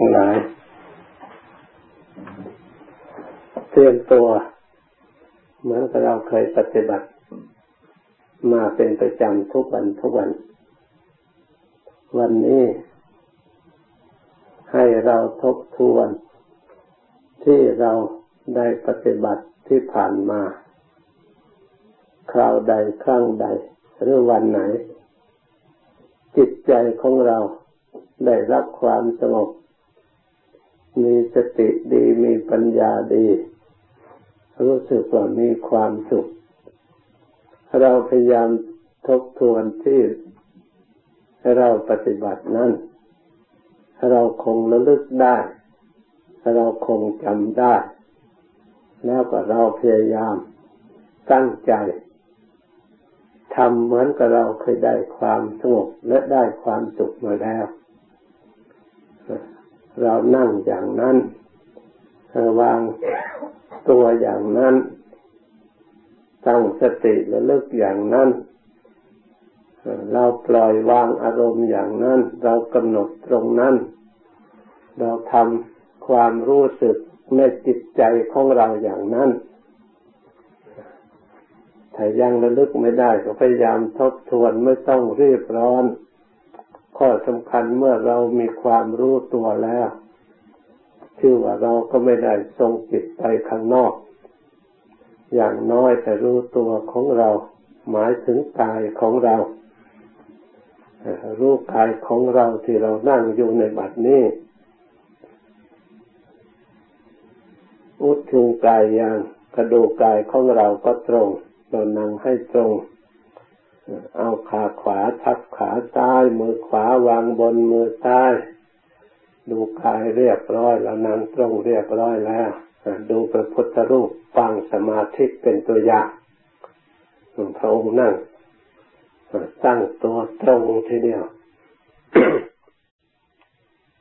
ทั้งหลาย เตรียมตัว เหมือนกับเราเคยปฏิบัติ มาเป็นประจำทุกวันทุกวัน วันนี้ ให้เราทบทวน ที่เราได้ปฏิบัติที่ผ่านมา คราวใดครั้งใด หรือวันไหน จิตใจของเราได้รับความสงบ มีสติดีมีปัญญาดี รู้สึกว่ามีความสุข เราพยายามทบทวนที่เราปฏิบัตินั้น เราคงระลึกได้ เราคงจำได้ แล้วก็เราพยายามตั้งใจทำเหมือนกับเราเคยได้ความสงบและได้ความสุขมาแล้ว เรานั่งอย่างนั้นวางตัวอย่างนั้น ตั้งสติระลึกอย่างนั้นเราปล่อยวางอารมณ์อย่างนั้น เรากำหนดตรงนั้น เราทำความรู้สึกในจิตใจของเราอย่างนั้น ถ้ายังระลึกไม่ได้ก็พยายามทบทวนไม่ต้องรีบร้อน ข้อสำคัญเมื่อเรามีความรู้ตัวแล้ว ชื่อว่าเราก็ไม่ได้ทรงจิตไปข้างนอก อย่างน้อยแต่รู้ตัวของเรา หมายถึงกายของเรา รู้กายของเราที่เรานั่งอยู่ในบัดนี้ อุดทุงกายอย่างกระดูกกายของเราก็ตรงเรานั่งให้ตรง เอาขาขวาทับขาซ้าย มือขวาวางบนมือซ้าย ดูกายเรียบร้อยแล้วนั่งตรงเรียบร้อยแล้ว ดูพระพุทธรูปฟังสมาธิเป็นตัวอย่างพระองค์นั่งตั้งตัวตรงทีเดียว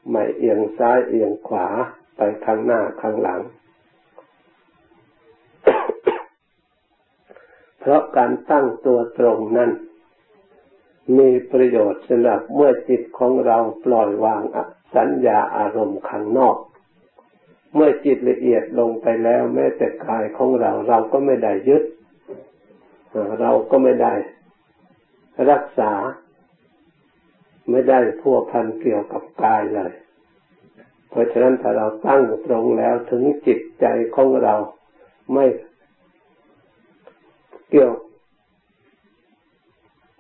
ไม่เอียงซ้ายเอียงขวาไปข้างหน้าข้างหลัง เพราะการตั้งตัวตรงนั้น มีประโยชน์สำหรับเมื่อจิตของเราปล่อยวางสัญญาอารมณ์ข้างนอก เมื่อจิตละเอียดลงไปแล้ว แม้แต่กายของเราเราก็ไม่ได้ยึด เราก็ไม่ได้รักษา ไม่ได้พัวพันเกี่ยวกับกายเลย เพราะฉะนั้นถ้าเราตั้งตรงแล้วถึงจิตใจของเราไม่ เกี่ยว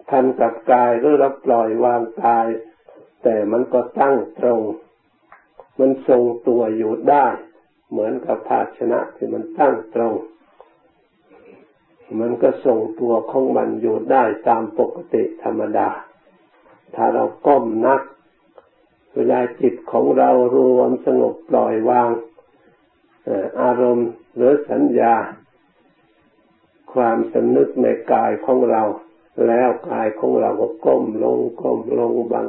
ทันกับกายหรือเราปล่อยวางกาย แต่มันก็ตั้งตรง มันทรงตัวอยู่ได้ เหมือนกับภาชนะที่มันตั้งตรง มันก็ทรงตัวของมันอยู่ได้ตามปกติธรรมดา ถ้าเราก้มนัก เวลาจิตของเรารวมสงบปล่อยวางอารมณ์หรือสัญญา ความสำนึกในกายของเรา แล้วกายของเราก็ก้มลงก้มลงบาง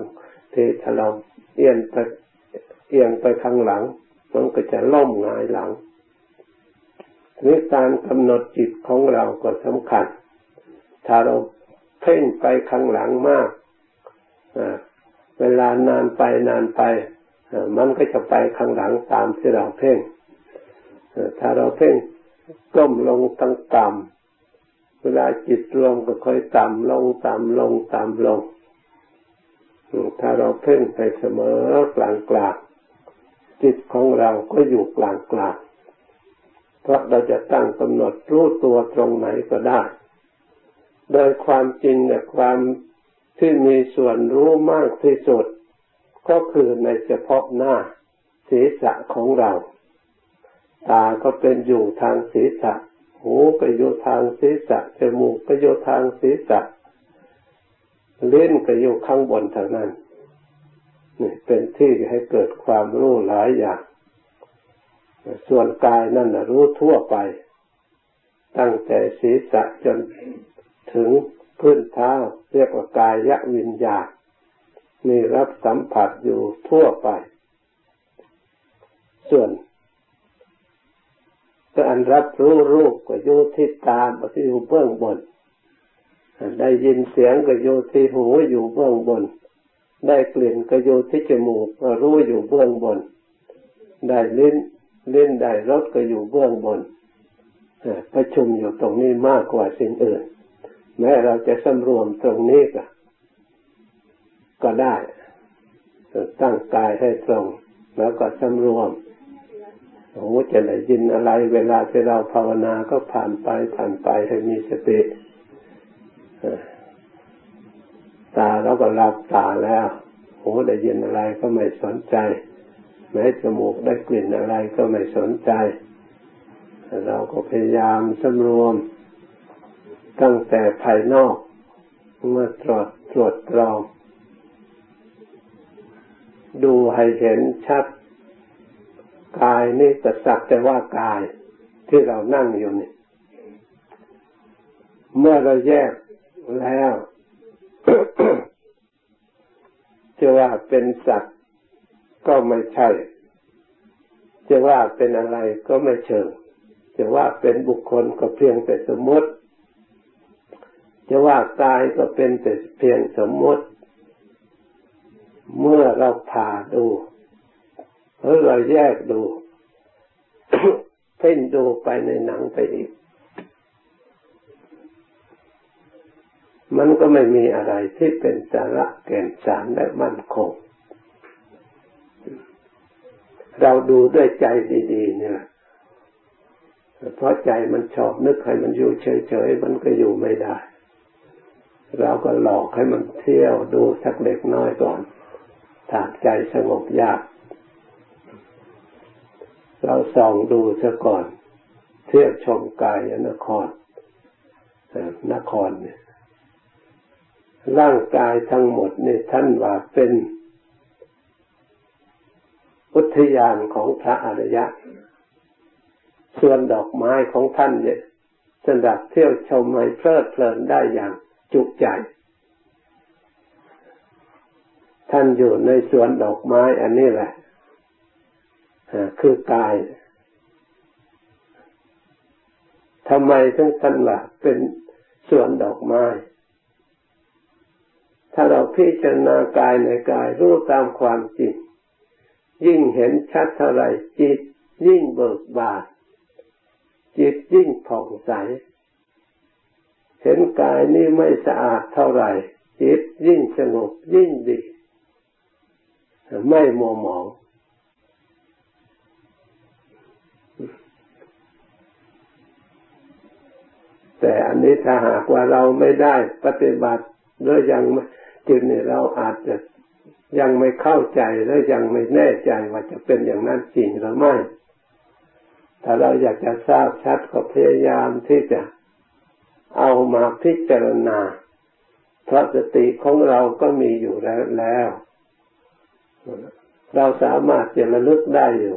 ทีถ้าเราเอียงไปเอียงไปข้างหลัง มันก็จะล่มงายหลังนี่การกำหนดจิตของเราก็สำคัญ ถ้าเราเพ่งไปข้างหลังมากเวลานานไปนานไป มันก็จะไปข้างหลังตามที่เราเพ่ง ถ้าเราเพ่งก้มลงตั้งต่ำ เวลาจิตรวมก็ค่อยต่ำลงต่ำลงต่ำลง ถ้าเราเพ่งไปเสมอกลางกลางจิตของเราก็อยู่กลางกลางเพราะเราจะตั้งกำหนดรู้ตัวตรงไหนก็ได้ โดยความจริงเนี่ยความที่มีส่วนรู้มากที่สุด ก็คือในเฉพาะหน้าศีรษะของเรา ตาก็เป็นอยู่ทางศีรษะ หูก็อยู่ทางศีรษะจมูกก็อยู่ทางศีรษะเล่นก็อยู่ข้างบนทานั้นนี่เป็นที่ให้เกิดความรู้หลายอย่าง ส่วนกายนั่นรู้ทั่วไป ตั้งแต่ศีรษะจนถึงพื้นเท้าเรียกว่ากายยะวิญญาณมีรับสัมผัสอยู่ทั่วไป ส่วน การรับรู้รูปก็อยู่ที่ตาที่อยู่เบื้องบน ได้ยินเสียงก็อยู่ที่หูอยู่เบื้องบน ได้กลิ่นก็อยู่ที่จมูกก็รู้อยู่เบื้องบน ได้ลิ้นลิ้นได้รสก็อยู่เบื้องบนประชุมอยู่ตรงนี้มากกว่าสิ่งอื่น แม้เราจะสำรวมตรงนี้ก็ก็ได้ตั้งกายให้ตรง แล้วก็สำรวม หูจะได้ยินอะไร เวลาที่เราภาวนาก็ผ่านไปผ่านไปให้มีสติตาเราก็หลับตาแล้วหูได้ยินอะไรก็ไม่สนใจแม้จมูกได้กลิ่นอะไรก็ไม่สนใจ เราก็พยายามสำรวม ตั้งแต่ภายนอกเมื่อตรวจตรวจตรอง ดูให้เห็นชัด กายนี่ก็สักแต่ว่ากายที่เรานั่งอยู่นี่ เมื่อเราแยกแล้วจะว่าเป็นสัตว์ก็ไม่ใช่ จะว่าเป็นอะไรก็ไม่เชิง จะว่าเป็นบุคคลก็เพียงแต่สมมติ จะว่ากายก็เป็นแต่เพียงสมมติ เมื่อเราผ่าดู หรือเราแยกดู เพ่งดูไปในหนังไปอีก มันก็ไม่มีอะไรที่เป็นสาระแก่นสารและมั่นคง เราดูด้วยใจดีๆเนี่ยเพราะใจมันชอบนึกให้มันอยู่เฉยๆมันก็อยู่ไม่ได้ เราก็หลอกให้มันเที่ยวดูสักเล็กน้อยก่อนถากใจสงบยาก เราส่องดูซะก่อน เที่ยวชมกายนครนครเนี่ยร่างกายทั้งหมดนี่ท่านว่าเป็นอุทยานของพระอริยะ ส่วนดอกไม้ของท่านเนี่ยสำหรับเที่ยวชมให้เพลิดเพลินได้อย่างจุใจ ท่านอยู่ในสวนดอกไม้อันนี้แหละ คือกายทำไมถึงท่านว่าเป็นส่วนดอกไม้ ถ้าเราพิจารณากายในกายรู้ตามความจริง ยิ่งเห็นชัดเท่าไรจิตยิ่งเบิกบานจิตยิ่งผ่องใส เห็นกายนี้ไม่สะอาดเท่าไรจิตยิ่งสงบยิ่งดี ไม่มัวหมอง แต่อันนี้ถ้าหากว่าเราไม่ได้ปฏิบัติหรือยังจิตเนี่ยเราอาจจะยังไม่เข้าใจและยังไม่แน่ใจว่าจะเป็นอย่างนั้นจริงหรือไม่ถ้าเราอยากจะทราบชัดก็พยายามที่จะเอามาพิจารณาพระสติของเราก็มีอยู่แล้วแล้ว เราสามารถจะระลึกได้อยู่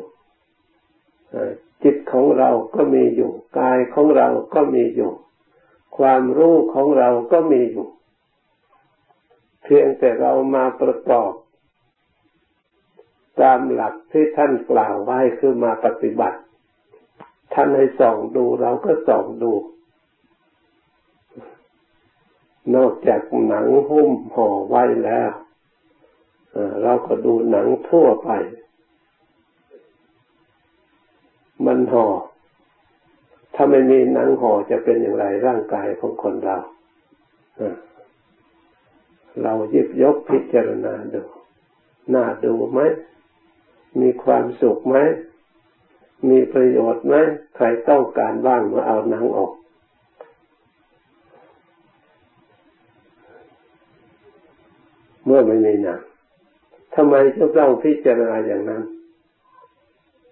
จิตของเราก็มีอยู่ กายของเราก็มีอยู่ ความรู้ของเราก็มีอยู่ เพียงแต่เรามาประกอบ ตามหลักที่ท่านกล่าวไว้คือมาปฏิบัติ ท่านให้ส่องดูเราก็ส่องดู นอกจากหนังหุ้มห่อไว้แล้วเราก็ดูหนังทั่วไป มันห่อ ถ้าไม่มีหนังห่อจะเป็นอย่างไรร่างกายของคนเราเราหยิบยกพิจารณาดูน่าดูไหม มีความสุขไหม มีประโยชน์ไหม ใครต้องการบ้างมาเอาหนังออก เมื่อไม่มีหนังทำไมจะต้องพิจารณาอย่างนั้น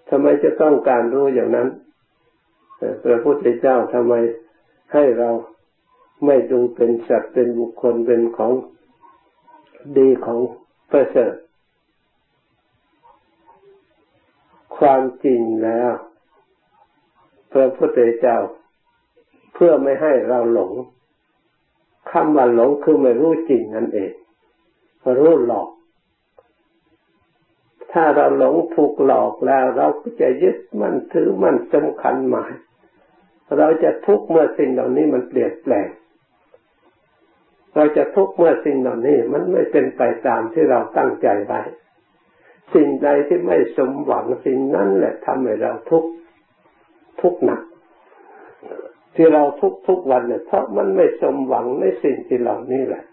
ทำไมจะต้องการรู้อย่างนั้น พระพุทธเจ้าทำไมให้เราไม่ดูเป็นสัตว์เป็นบุคคลเป็นของดีของประเสริฐความจริงแล้ว พระพุทธเจ้า เพื่อไม่ให้เราหลงคำว่าหลงคือไม่รู้จริงนั่นเองรู้หลอก ถ้าเราหลงถูกหลอกแล้ว เราก็จะยึดมั่นถือมั่นสำคัญหมาย เราจะทุกข์เมื่อสิ่งเหล่านี้มันเปลี่ยนแปลง เราจะทุกข์เมื่อสิ่งเหล่านี้มันไม่เป็นไปตามที่เราตั้งใจไว้ สิ่งใดที่ไม่สมหวังสิ่งนั้นแหละทำให้เราทุกข์ทุกข์หนัก ที่เราทุกทุกวันเนี่ยเพราะมันไม่สมหวังในสิ่งที่เหล่านี้แหละ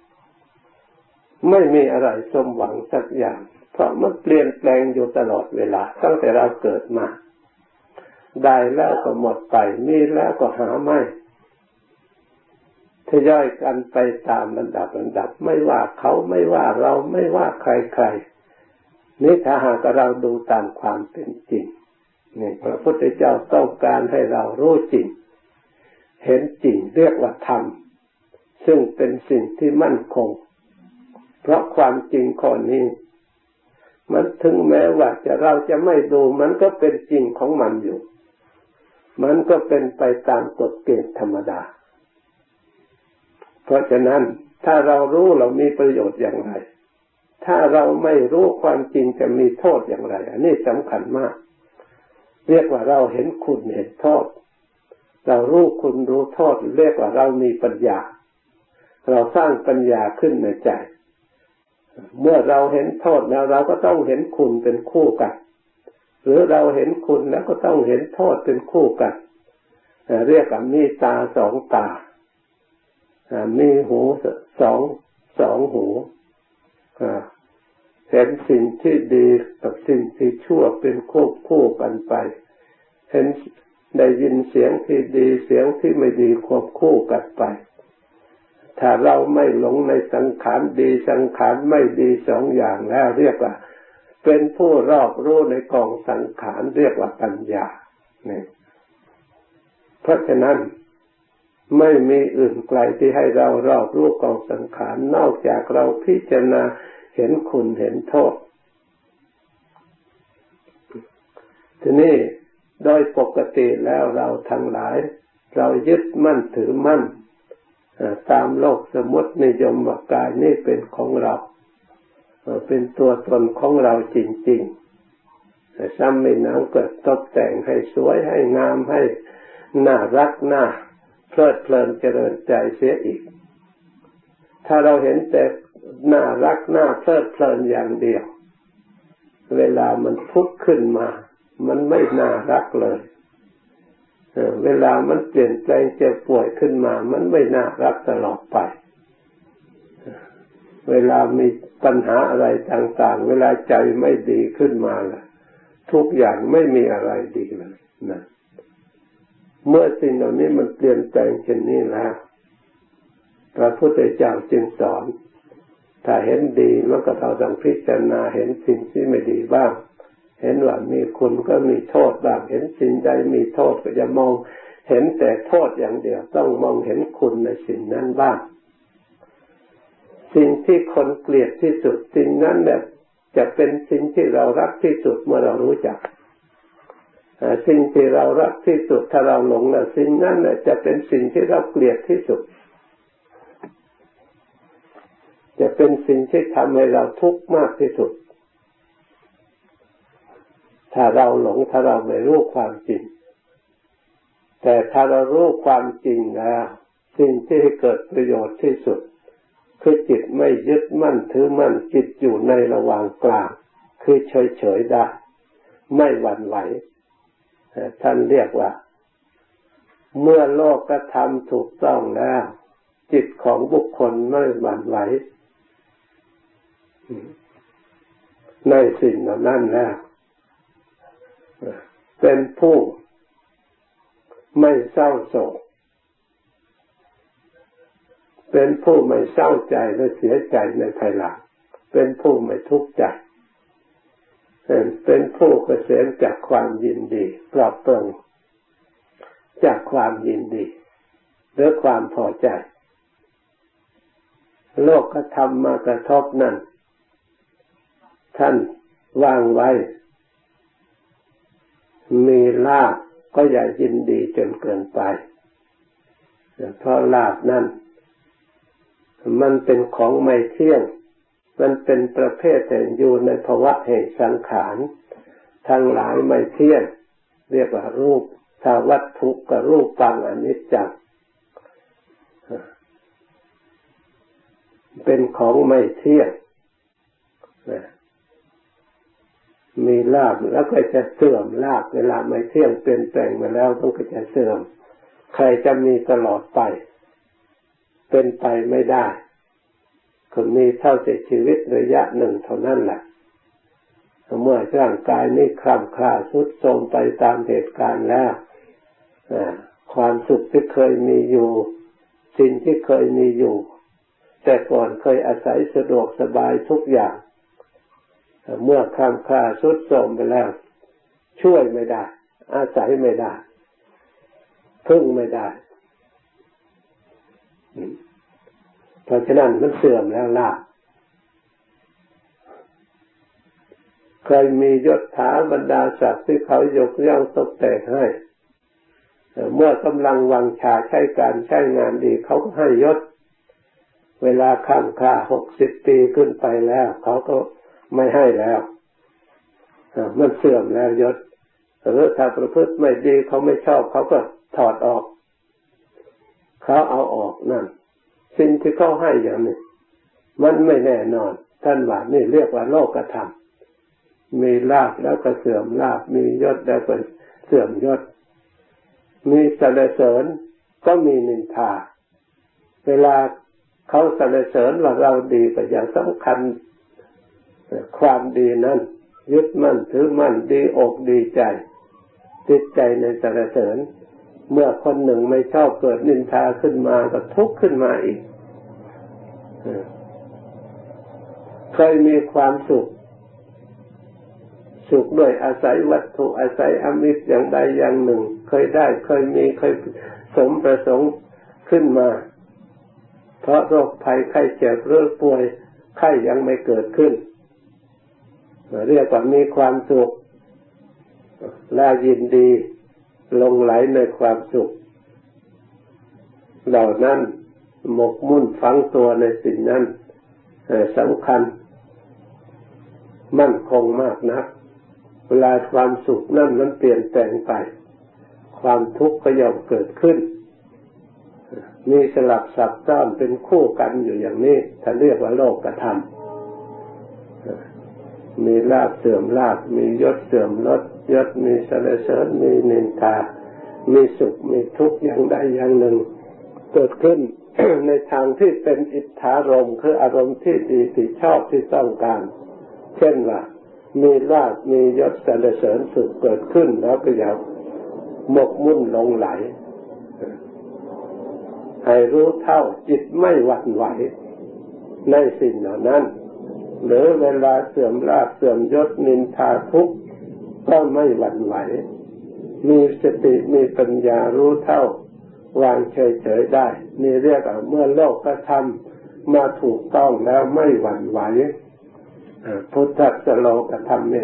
ไม่มีอะไรสมหวังสักอย่าง เพราะมันเปลี่ยนแปลงอยู่ตลอดเวลาตั้งแต่เราเกิดมา ได้แล้วก็หมดไปมีแล้วก็หาไม่ทยอยกันไปตามลำดับลำดับ ไม่ว่าเขาไม่ว่าเราไม่ว่าใครใครนี่ถ้าหากเราดูตามความเป็นจริงนี่พระพุทธเจ้าต้องการให้เรารู้จริง เห็นจริงเรียกว่าธรรมซึ่งเป็นสิ่งที่มั่นคง เพราะความจริงข้อนี้ มันถึงแม้ว่าจะเราจะไม่ดูมันก็เป็นจริงของมันอยู่ มันก็เป็นไปตามกฎเกณฑ์ธรรมดา เพราะฉะนั้นถ้าเรารู้เรามีประโยชน์อย่างไร ถ้าเราไม่รู้ความจริงจะมีโทษอย่างไร อันนี้สำคัญมาก เรียกว่าเราเห็นคุณเห็นโทษ เรารู้คุณรู้โทษ เรียกว่าเรามีปัญญา เราสร้างปัญญาขึ้นในใจ เมื่อเราเห็นโทษแล้วเราก็ต้องเห็นคุณเป็นคู่กัน หรือเราเห็นคุณแล้วก็ต้องเห็นโทษเป็นคู่กัน เรียกว่ามีตาสองตา มีหูสองสองหูเห็นสิ่งที่ดีกับสิ่งที่ชั่วเป็นควบคู่กันไป เห็นได้ยินเสียงที่ดีเสียงที่ไม่ดีควบคู่กันไป ถ้าเราไม่หลงในสังขารดีสังขารไม่ดีสองอย่างแล้วเรียกว่า เป็นผู้รอบรู้ในกองสังขารเรียกว่าปัญญาเนี่ยเพราะฉะนั้นไม่มีอื่นไกลที่ให้เรารอบรู้กองสังขาร นอกจากเราพิจารณาเห็นคุณเห็นโทษ ทีนี้โดยปกติแล้วเราทั้งหลาย เรายึดมั่นถือมั่นตามโลกสมมตินิยมว่ากายนี่เป็นของเรา เป็นตัวตนของเราจริงๆแต่ซ้ำไม่น้ำเกิดตกแต่งให้สวยให้งามให้น่ารักน่าเพลิดเพลินเจริญใจเสียอีก ถ้าเราเห็นแต่น่ารักน่าเพลิดเพลินอย่างเดียว เวลามันพุดขึ้นมา มันไม่น่ารักเลยเวลามันเปลี่ยนแปลงเจ็บป่วยขึ้นมา มันไม่น่ารักตลอดไป เวลามี ปัญหาอะไรต่างๆ เวลาใจไม่ดีขึ้นมาล่ะ ทุกอย่างไม่มีอะไรดีเลยนะเมื่อสิ่งเหล่านี้มันเปลี่ยนแปลงเช่นนี้แล้วพระพุทธเจ้าจึงสอน ถ้าเห็นดีมันก็เราต้องพิจารณาเห็นสิ่งที่ไม่ดีบ้าง เห็นว่ามีคุณก็มีโทษบ้าง เห็นสิ่งใดมีโทษก็จะมอง เห็นแต่โทษอย่างเดียวต้องมองเห็นคุณในสิ่งนั้นบ้าง สิ่งที่คนเกลียดที่สุด สิ่งนั้นแบบจะเป็นสิ่งที่เรารักที่สุดเมื่อเรารู้จักสิ่งที่เรารักที่สุดถ้าเราหลงแล้วสิ่งนั้นจะเป็นสิ่งที่เราเกลียดที่สุด จะเป็นสิ่งที่ทำให้เราทุกข์มากที่สุด ถ้าเราหลงถ้าเราไม่รู้ความจริง แต่ถ้าเรารู้ความจริงแล้วสิ่งที่เกิดประโยชน์ที่สุด คือจิตไม่ยึดมั่นถือมั่นจิตอยู่ในระหว่างกลาง คือเฉยเฉยได้ ไม่หวั่นไหว ท่านเรียกว่า เมื่อโลกกระทำถูกต้องแล้ว จิตของบุคคลไม่หวั่นไหว ในสิ่งเหล่านั้นแล้วเป็นผู้ไม่เศร้าโศก เป็นผู้ไม่เศร้าใจและเสียใจในภายหลัง เป็นผู้ไม่ทุกข์ใจ เป็นผู้เกษมจากความยินดี ปลอบปลงจากความยินดีหรือความพอใจ โลกก็ทำมากระทบนั่นท่านวางไว้ มีลาบก็อย่ายินดีจนเกินไปเพราะลาบนั่น มันเป็นของไม่เที่ยง มันเป็นประเภทแห่งอยู่ในภาวะแห่งสังขารทั้งหลายไม่เที่ยง เรียกว่ารูปถ้าวัตถุกับรูปปังอนิจจังเป็นของไม่เที่ยงมีลาบแล้วก็จะเสื่อมลาบเวลาไม่เที่ยงเปลี่ยนแปลงมาแล้วต้องก็จะเสื่อม ใครจะมีตลอดไป เป็นไปไม่ได้ก็มีเท่าแต่ชีวิตระยะหนึ่งเท่านั้นแหละเมื่อร่างกายนี้คลำคลาสุดโทรมไปตามเหตุการณ์แล้วความสุขที่เคยมีอยู่สิ่งที่เคยมีอยู่ แต่ก่อนเคยอาศัยสะดวกสบายทุกอย่าง เมื่อคลำคลาสุดโทรมไปแล้ว ช่วยไม่ได้ อาศัยไม่ได้พึ่งไม่ได้ เพราะฉะนั้นมันเสื่อมแล้วล่ะเคยมียศถาบรรดาศักดิ์ที่เขายกย่องตกแต่งให้ เมื่อกำลังวังชาใช้การใช้งานดี เขาก็ให้ยศ เวลาข้ามค่าหกสิบปีขึ้นไปแล้ว เขาก็ไม่ให้แล้วมันเสื่อมแล้วยศหรือถ้าประพฤติไม่ดีเขาไม่ชอบเขาก็ถอดออก เขาเอาออกนั่นสิ่งที่เขาให้อย่างนี้มันไม่แน่นอน ท่านว่านี่เรียกว่าโลกธรรมมีลาบแล้วก็เสื่อมลาบมียศแล้วก็เสื่อมยศ มีสรรเสริญก็มีนินทา เวลาเขาสรรเสริญว่าเราดีก็อย่างสำคัญ ความดีนั้นยึดมั่นถือมั่นดีอกดีใจ ติดใจในสรรเสริญ เมื่อคนหนึ่งไม่ชอบเกิดนินทาขึ้นมาก็ทุกข์ขึ้นมาอีกเคยมีความสุข สุขด้วยอาศัยวัตถุอาศัยอมิตรอย่างใดอย่างหนึ่ง เคยได้เคยมีเคยสมประสงค์ขึ้นมา เพราะโรคภัยไข้เจ็บเรืองป่วยไข้ยังไม่เกิดขึ้น เรียกว่ามีความสุขแลายินดี ลงไหลในความสุข เหล่านั้นหมกมุ่นฝังตัวในสิ่งนั้นสำคัญ มั่นคงมากนะักเวลาความสุขนั่นมันเปลี่ยนแปลงไป ความทุกข์ก็ย่อมเกิดขึ้น มีสลับสับซ้อนเป็นคู่กันอยู่อย่างนี้ถ้านเรียกว่าโลกกระทำ มีลาบเสื่อมลาบมียศเสื่อมลดยศมีสรเสริญมีนินทา มีสุขมีทุกข์อย่างใดอย่างหนึ่ง เกิดขึ้นในทางที่เป็นอิทธารมคืออารมณ์ที่ดีที่ชอบที่ต้องการ เช่นว่ามีลาบมียศสรรเสริญสุขเกิดขึ้นแล้วก็อย่าหมกมุ่นลงไหลให้รู้เท่าจิตไม่หวั่นไหวในสิ่งเหล่านั้น หรือเวลาเสื่อมลาบเสื่อมยศนินทาทุกข์ก็ไม่หวั่นไหว มีสติมีปัญญารู้เท่า วางเฉยๆได้ นี่เรียกว่าเมื่อโลกกระทำมาถูกต้องแล้วไม่หวั่นไหวพุทธสโลกธรรมเม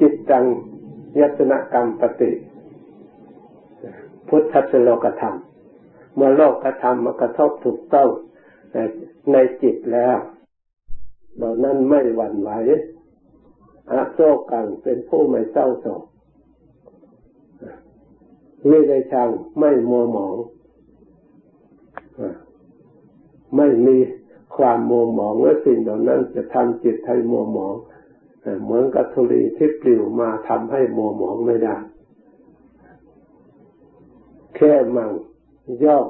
จิตตังยัตนกรรมปฏิพุทธสโลกธรรม เมื่อโลกกระทำมากระทบถูกต้องในจิตแล้ว เหล่านั้นไม่หวั่นไหวอาโศกังเป็นผู้ไม่เศร้าโศกวิริชังไม่มัวหมอง ไม่มีความมัวหมองและสิ่งเหล่านั้นจะทำจิตให้มัวหมองเหมือนกับธุลีที่ปลิวมาทำให้มัวหมองไม่ได้ แค่มังย่อม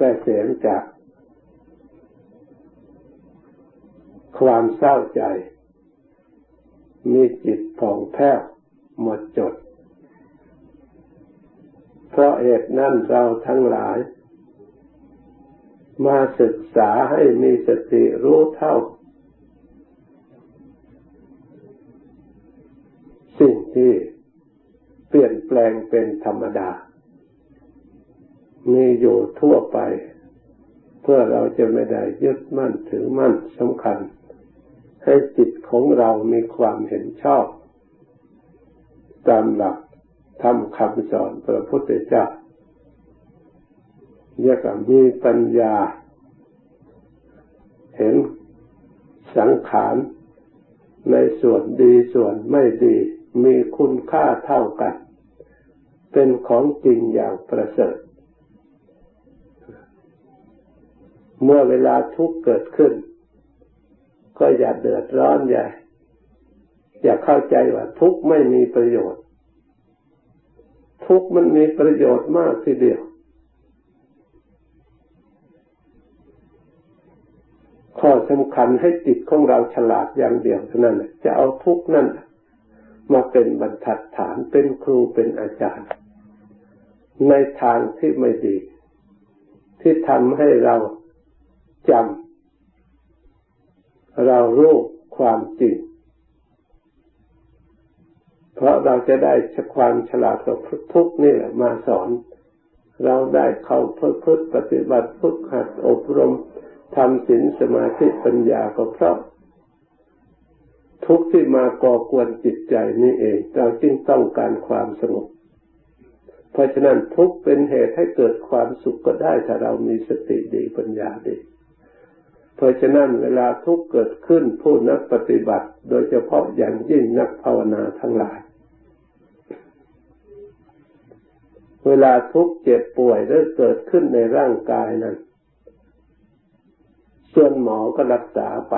กระเสียงจาก ความเศร้าใจ มีจิตผ่องแผ้วหมดจด เพราะเหตุนั้นเราทั้งหลาย มาศึกษาให้มีสติรู้เท่า สิ่งที่เปลี่ยนแปลงเป็นธรรมดา มีอยู่ทั่วไป เพื่อเราจะไม่ได้ยึดมั่นถือมั่นสำคัญ ให้จิตของเรามีความเห็นชอบ ตามหลักทำคำสอนพระพุทธเจ้าเรียกว่ามีปัญญา เห็นสังขารในส่วนดีส่วนไม่ดี มีคุณค่าเท่ากัน เป็นของจริงอย่างประเสริฐ เมื่อเวลาทุกข์เกิดขึ้น ก็อย่าเดือดร้อนใหญ่อย่าเข้าใจว่าทุกไม่มีประโยชน์ ทุกมันมีประโยชน์มากทีเดียว ข้อสำคัญให้จิตของเราฉลาดอย่างเดียวเท่านั้นจะเอาทุกนั่นมาเป็นบรรทัดฐานเป็นครูเป็นอาจารย์ ในทางที่ไม่ดี ที่ทำให้เราจำ เรารู้ความจริง เพราะเราจะได้ความฉลาดกับทุกนี่แหละมาสอน เราได้เข้าพึ่งปฏิบัติฝึกหัดอบรมทำศีลสมาธิปัญญาก็เพราะทุกที่มาก่อกวนจิตใจนี่เอง เราจึงต้องการความสงบ เพราะฉะนั้นทุกเป็นเหตุให้เกิดความสุขก็ได้ถ้าเรามีสติดีปัญญาดี เพราะฉะนั้นเวลาทุกเกิดขึ้นผู้นักปฏิบัติ โดยเฉพาะอย่างยิ่งนักภาวนาทั้งหลาย เวลาทุกเจ็บป่วยหรือเกิดขึ้นในร่างกายนั้น ส่วนหมอก็รักษาไป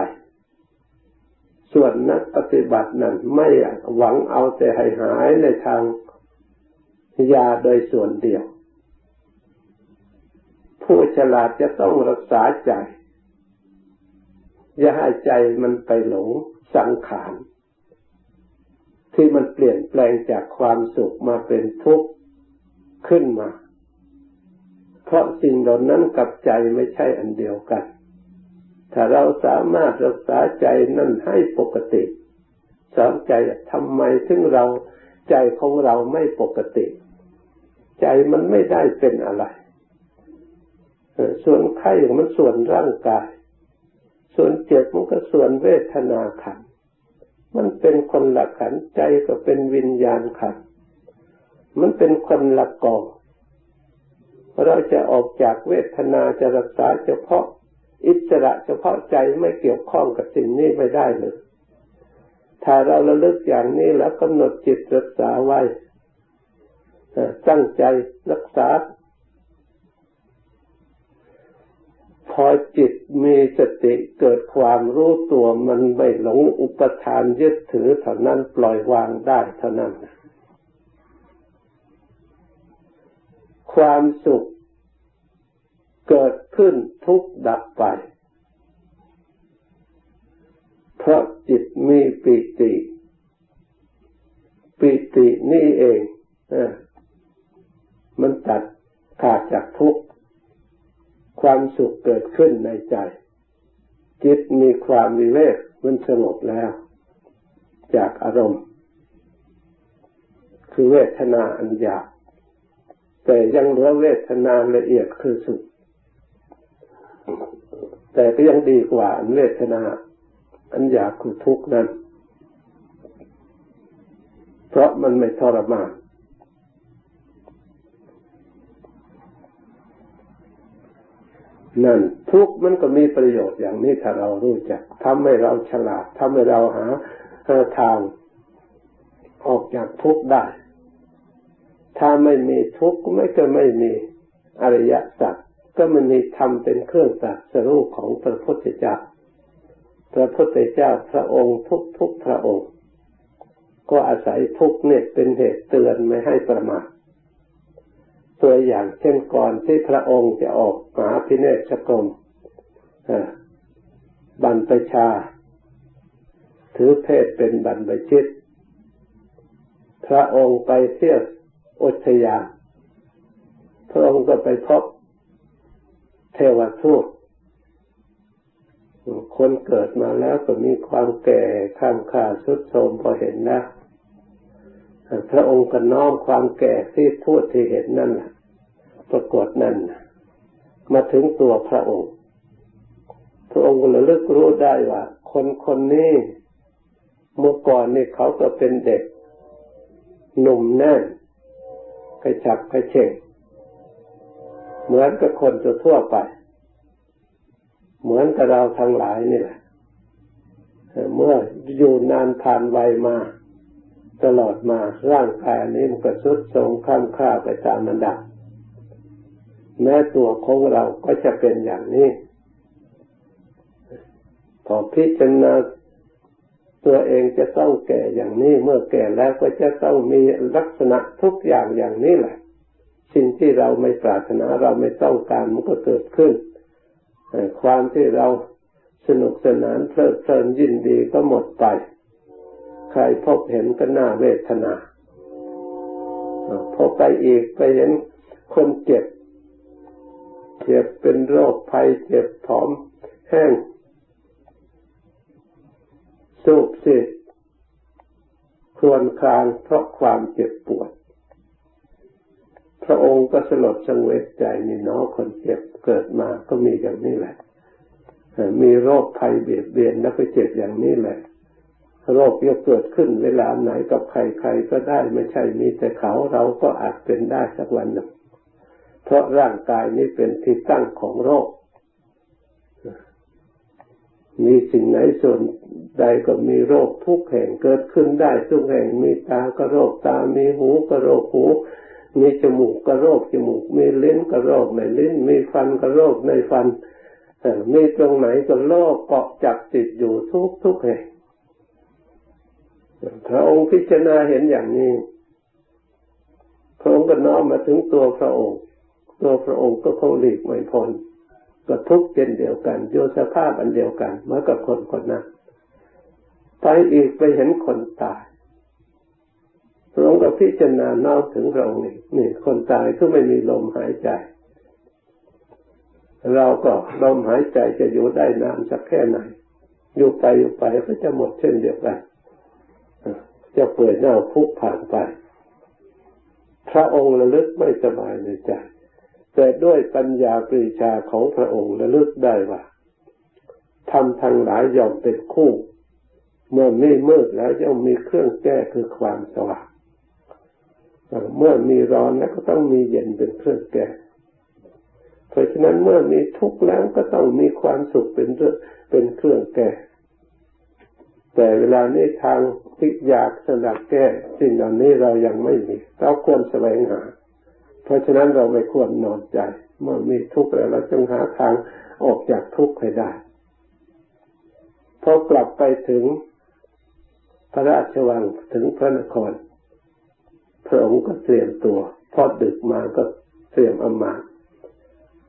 ส่วนนักปฏิบัตินั้นไม่หวังเอาแต่ให้หายในทางยาโดยส่วนเดียว ผู้ฉลาดจะต้องรักษาใจ อย่าให้ใจมันไปหลงสังขารที่มันเปลี่ยนแปลงจากความสุขมาเป็นทุกข์ขึ้นมา เพราะสิ่งเหล่านั้นกับใจไม่ใช่อันเดียวกัน ถ้าเราสามารถรักษาใจนั่นให้ปกติสอนใจทำไมถึงเราใจของเราไม่ปกติ ใจมันไม่ได้เป็นอะไร ส่วนไข้มันส่วนร่างกาย ส่วนเจ็บมันก็ส่วนเวทนาขัน มันเป็นคนละขันใจก็เป็นวิญญาณขัน มันเป็นคนละกอง เราจะออกจากเวทนาจะรักษาเฉพาะ อิสระเฉพาะใจไม่เกี่ยวข้องกับสิ่งนี้ไม่ได้เลย ถ้าเราระลึกอย่างนี้แล้วกำหนดจิตรักษาไว้ตั้งใจรักษา พอจิตมีสติเกิดความรู้ตัวมันไม่หลงอุปทานยึดถือเท่านั้นปล่อยวางได้เท่านั้น ความสุขเกิดขึ้นทุกดับไป เพราะจิตมีปิติ ปิตินี่เองมันตัดขาดจากทุกข์ ความสุขเกิดขึ้นในใจ จิตมีความวิเวกมันสงบแล้ว จากอารมณ์ คือเวทนาอันหยาบแต่ยังเหลือเวทนาละเอียดคือสุข แต่ก็ยังดีกว่าเวทนาอันยากคือทุกข์นั้น เพราะมันไม่ทรมาน นั่นทุกมันก็มีประโยชน์อย่างนี้ถ้าเรารู้จักทำให้เราฉลาดทำให้เราหาทางออกจากทุกได้ ถ้าไม่มีทุกข์ไม่ก็ไม่มีอริยสัจก็มันมีธรรมเป็นเครื่องตัดสรุปของพระพุทธเจ้า พระพุทธเจ้าพระองค์ทุกทุกพระองค์ ก็อาศัยทุกเนี่ยเป็นเหตุเตือนไม่ให้ประมาท ตัวอย่างเช่นก่อนที่พระองค์จะออกมหาพิเนศกรมบรรพชา ถือเพศเป็นบรรพชิต พระองค์ไปเที่ยวอุทยานพระองค์ก็ไปพบเทวทูตคนเกิดมาแล้วก็มีความแก่ข้ามขาสุดโทมพอเห็นนะพระองค์ก็น้อมความแก่ที่ทูตที่เห็นนั่นแหละ ปรากฏนั่นมาถึงตัวพระองค์ พระองค์ก็ระลึกรู้ได้ว่า คนคนนี้เมื่อก่อนนี่เขาก็เป็นเด็ก หนุ่มแน่นกระฉับกระเฉงเหมือนกับคนทั่วไป เหมือนกับเราทั้งหลายนี่แหละเมื่ออยู่นานผ่านวัยมา ตลอดมาร่างกายนี้มันก็สุดทรงข้ามค่าไปตามมันดับ แม้ตัวของเราก็จะเป็นอย่างนี้ พอพิจารณาตัวเองจะต้องแก่อย่างนี้ เมื่อแก่แล้วก็จะต้องมีลักษณะทุกอย่างอย่างนี้แหละ สิ่งที่เราไม่ปรารถนาเราไม่ต้องการมันก็เกิดขึ้น ความที่เราสนุกสนานเพลิดเพลินยินดีก็หมดไป ใครพบเห็นก็น่าเวทนา พอไปอีกไปเห็นคนเจ็บ เจ็บเป็นโรคภัยเจ็บผอมแห้งสูบสิครวนคลางเพราะความเจ็บปวด พระองค์ก็สลดสังเวชใจนี่น้องคนเจ็บเกิดมาก็มีอย่างนี้แหละ มีโรคภัยเบียดเบียนแล้วก็เจ็บอย่างนี้แหละ โรคจะเกิดขึ้นเวลาไหนกับใครใครก็ได้ไม่ใช่มีแต่เขาเราก็อาจเป็นได้สักวันหนึ่ง เพราะร่างกายนี้เป็นที่ตั้งของโรค มีสิ่งไหนส่วนใดก็มีโรคทุกแห่งเกิดขึ้นได้ทุกแห่งมีตาก็โรคตา มีหูก็โรคหู มีจมูกก็โรคจมูก มีลิ้นก็โรคในลิ้น มีฟันก็โรคในฟันมีตรงไหนก็โรคเกาะจับติดอยู่ทุกทุกแห่งพระองค์พิจารณาเห็นอย่างนี้ พระองค์ก็น้อมมาถึงตัวพระองค์ ตัวพระองค์ก็คงหลีกไม่พ้นก็ทุกข์เช่นเดียวกันโยสภาพอันเดียวกันเหมือนกับคนคนนั้นไปอีกไปเห็นคนตายพระองค์ก็พิจารณาเนอกถึงเรานี่นี่คนตายก็ไม่มีลมหายใจ เราก็ลมหายใจจะอยู่ได้นานสักแค่ไหน อยู่ไปอยู่ไปก็จะหมดเช่นเดียวกันจะเปิดหน้าพุผ่านไป พระองค์ระลึกไม่สบายในใจ แต่ด้วยปัญญาปรีชาของพระองค์ระลึกได้ว่าทำทางหลายยอมเป็นคู่ เมื่อมีมืดแล้วย่อมมีเครื่องแก้คือความสว่างเมื่อมีร้อนแล้วก็ต้องมีเย็นเป็นเครื่องแก้เพราะฉะนั้นเมื่อมีทุกข์แล้วก็ต้องมีความสุขเป็นเรื่องเป็นเครื่องแก้ แต่เวลานี้ทางที่อยากสนับแก้สิ่งเหล่านี้เรายังไม่มีเราควรแสวงหา เพราะฉะนั้นเราไม่ควรนอนใจ เมื่อมีทุกข์แล้วเราจงหาทางออกจากทุกข์ให้ได้พอกลับไปถึงพระราชวังถึงพระนคร พระองค์ก็เตรียมตัว พอดึกมาก็เตรียมอมาต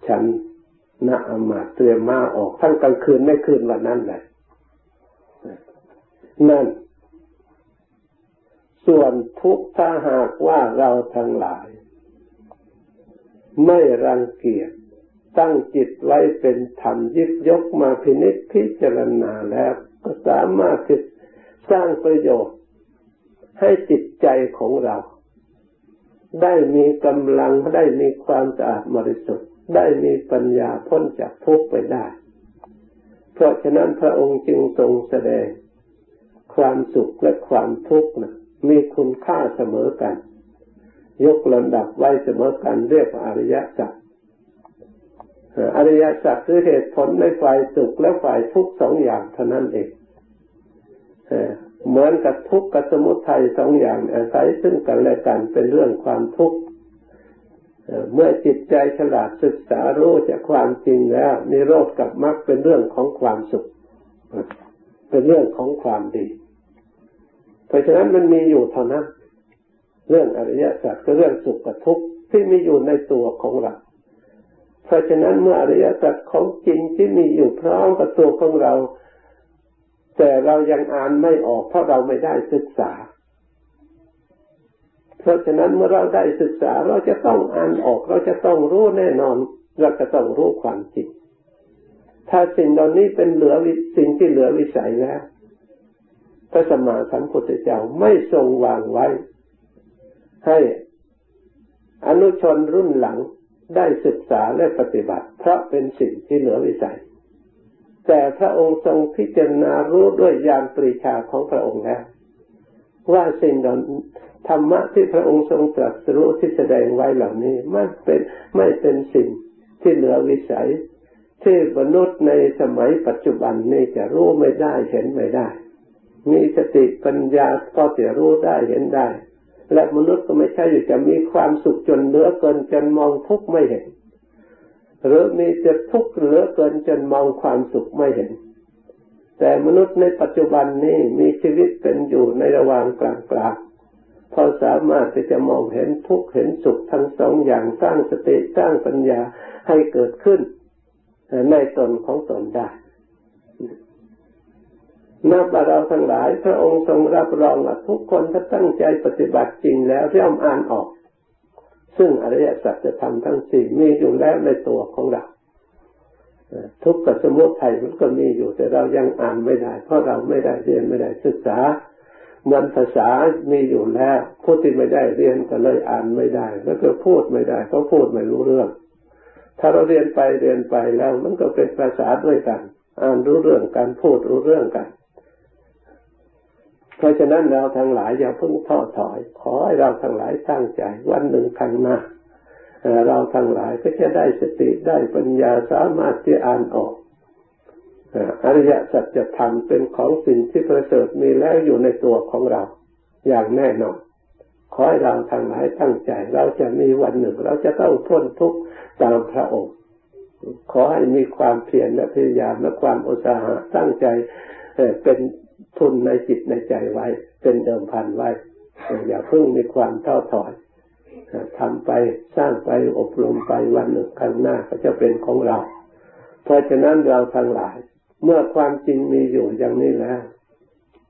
ฉันนาอมาตเตรียมมาออกทั้งกลางคืนไม่คืนวันนั้นแหละนั่น ส่วนทุกถ้าหากว่าเราทั้งหลาย ไม่รังเกียจตั้งจิตไว้เป็นธรรมยิบยกมาพินิจพิจารณาแล้ว ก็สามารถที่สร้างประโยชน์ ให้จิตใจของเรา ได้มีกำลังได้มีความสะอาดบริสุทธิ์ ได้มีปัญญาพ้นจากทุกข์ไปได้ เพราะฉะนั้นพระองค์จึงทรงแสดง ความสุขและความทุกข์นะมีคุณค่าเสมอกัน ยกลำดับไว้เสมอกันเรียกว่าอริยสัจอริยสัจคือเหตุผลในฝ่ายสุขและฝ่ายทุกข์สองอย่างเท่านั้นเองเหมือนกับทุกข์กับสมุทัยสองอย่างอาศัยซึ่งกันและกันเป็นเรื่องความทุกข์เมื่อจิตใจฉลาดศึกษารู้จากความจริงแล้วนิโรธกับมรรคเป็นเรื่องของความสุข เป็นเรื่องของความดี เพราะฉะนั้นมันมีอยู่เท่านั้น เรื่องอริยสัจก็เรื่องสุขกับทุกข์ที่มีอยู่ในตัวของเรา เพราะฉะนั้นเมื่ออริยสัจของจริงที่มีอยู่พร้อมกับตัวของเรา แต่เรายังอ่านไม่ออกเพราะเราไม่ได้ศึกษา เพราะฉะนั้นเมื่อเราได้ศึกษาเราจะต้องอ่านออก เราจะต้องรู้แน่นอน เราจะต้องรู้ความจริง ถ้าสิ่งเหล่านี้เป็นเหลือสิ่งที่เหลือวิสัยแล้วพระสมมาสัมพุทธเจ้าไม่ทรงวางไว้ ให้อนุชนรุ่นหลังได้ศึกษาและปฏิบัติ เพราะเป็นสิ่งที่เหลือวิสัย แต่พระองค์ทรงพิจารณารู้ด้วยญาณปริชาของพระองค์แล้ว ว่าสิ่งธรรมะที่พระองค์ทรงตรัสรู้ที่แสดงไว้เหล่านี้ไม่เป็นไม่เป็นสิ่งที่เหลือวิสัย ที่มนุษย์ในสมัยปัจจุบันนี้จะรู้ไม่ได้เห็นไม่ได้ มีสติปัญญาก็จะรู้ได้เห็นได้ และมนุษย์ก็ไม่ใช่อยู่จะมีความสุขจนเหลือเกินจนมองทุกข์ไม่เห็น หรือมีแต่ทุกข์เหลือเกินจนมองความสุขไม่เห็น แต่มนุษย์ในปัจจุบันนี้มีชีวิตเป็นอยู่ในระหว่างกลางกลางพอสามารถที่จะมองเห็นทุกข์เห็นสุขทั้งสองอย่างสร้างสติสร้างปัญญาให้เกิดขึ้นในตนของตนได้ นับว่าเราทั้งหลายพระองค์ทรงรับรองว่าทุกคนถ้าตั้งใจปฏิบัติจริงแล้วย่อมอ่านออก ซึ่งอริยสัจจะทำทั้งสี่มีอยู่แล้วในตัวของเราทุกข์กับสมุทัยมันก็มีอยู่แต่เรายังอ่านไม่ได้ เพราะเราไม่ได้เรียนไม่ได้ศึกษาเงินภาษามีอยู่แล้วผู้ที่ไม่ได้เรียนก็เลยอ่านไม่ได้ แล้วก็พูดไม่ได้เขาะพูดไม่รู้เรื่อง ถ้าเราเรียนไปเรียนไปแล้วมันก็เป็นภาษาด้วยกัน อ่านรู้เรื่องกันพูดรู้เรื่องกัน เพราะฉะนั้นเราทั้งหลายอย่าเพิ่งท้อถอย ขอให้เราทั้งหลายตั้งใจ วันหนึ่งข้างหน้าเราทั้งหลายก็จะได้สติได้ปัญญาสามารถที่อ่านออกอริยสัจธรรมเป็นของสิ่งที่ประเสริฐมีแล้วอยู่ในตัวของเรา อย่างแน่นอนขอให้เราทั้งหลายตั้งใจ เราจะมีวันหนึ่ง เราจะต้องพ้นทุกข์ตามพระองค์ ขอให้มีความเพียรและพยายามและความอุตสาหะตั้งใจเป็น ทุนในจิตในใจไว้ เป็นเดิมพันไว้ อย่าเพิ่งมีความเท้อถอยทำไปสร้างไปอบรมไปวันหนึ่งข้างหน้าก็จะเป็นของเรา เพราะฉะนั้นเราทั้งหลาย เมื่อความจริงมีอยู่อย่างนี้แล้ว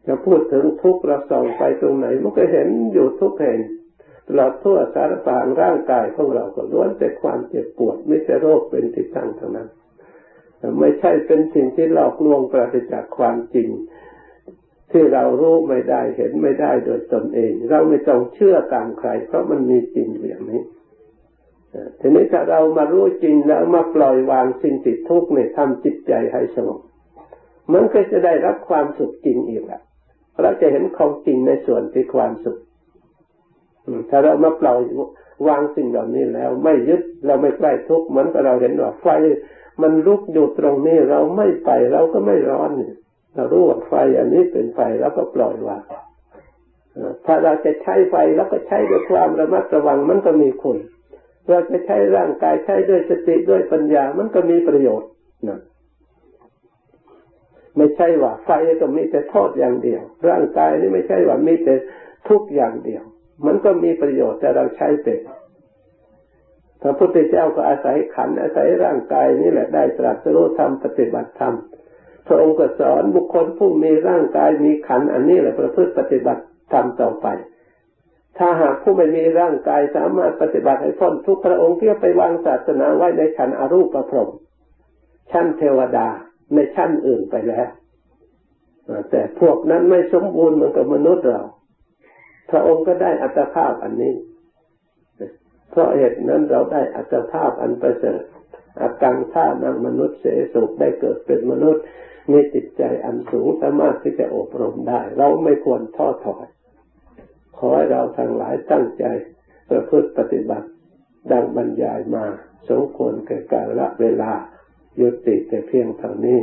จะพูดถึงทุกข์เราส่องไปตรงไหนมันก็เห็นอยู่ทุกแห่งตลอดทั่วสารพางร่างกายของเราก็ล้วนแต่ความเจ็บปวดไม่ใช่โรคเป็นที่ตั้งเท่านั้น ไม่ใช่เป็นสิ่งที่หลอกลวงปราศจากความจริง ที่เรารู้ไม่ได้เห็นไม่ได้โดยตนเอง เราไม่ต้องเชื่อตามใคร เพราะมันมีจริงอย่างนี้ทีนี้ถ้าเรามารู้จริงแล้วมาปล่อยวางสิ่งติดทุกข์เนี่ยทำจิตใจให้สงบมันก็จะได้รับความสุขจริงอีกและเราจะเห็นของจริงในส่วนที่ความสุขถ้าเรามาปล่อยวางสิ่งเหล่านี้แล้ว ไม่ยึดเราไม่ใกล้ทุกข์เหมือนกับเราเห็นว่าไฟมันลุกอยู่ตรงนี้เราไม่ไปเราก็ไม่ร้อนเนี่ย เรารู้ว่าไฟอันนี้เป็นไฟแล้วก็ปล่อยวางถ้าเราจะใช้ไฟแล้วก็ใช้ด้วยความระมัดระวังมันก็มีคุณเราจะใช้ร่างกายใช้ด้วยสติด้วยปัญญามันก็มีประโยชน์นะไม่ใช่ว่าไฟก็มีแต่โทษอย่างเดียว ร่างกายนี่ไม่ใช่ว่ามีแต่ทุกอย่างเดียว มันก็มีประโยชน์แต่เราใช้เป็นพระพุทธเจ้าก็อาศัยขันอาศัยร่างกายนี่แหละได้ตรัสรู้ธรรมปฏิบัติธรรม พระองค์ก็สอนบุคคลผู้มีร่างกายมีขันอันนี้แหละประพฤติปฏิบัติทำต่อไป ถ้าหากผู้ไม่มีร่างกายสามารถปฏิบัติให้พ้นทุกพระองค์ที่ไปวางศาสนาไว้ในชั้นอรูปประพรมชั้นเทวดาในชั้นอื่นไปแล้วแต่พวกนั้นไม่สมบูรณ์เหมือนกับมนุษย์เรา พระองค์ก็ได้อัตภาพอันนี้ เพราะเหตุนั้นเราได้อัตภาพอันประเสริฐอาการท่านังมนุษย์เสสุขได้เกิดเป็นมนุษย์ มีจิตใจอันสูงสามารถที่จะอบรมได้ เราไม่ควรท้อถอย ขอให้เราทั้งหลายตั้งใจประพฤติปฏิบัติ ดังบรรยายมา สมควรแก่กาลเวลายุติแต่เพียงเท่านี้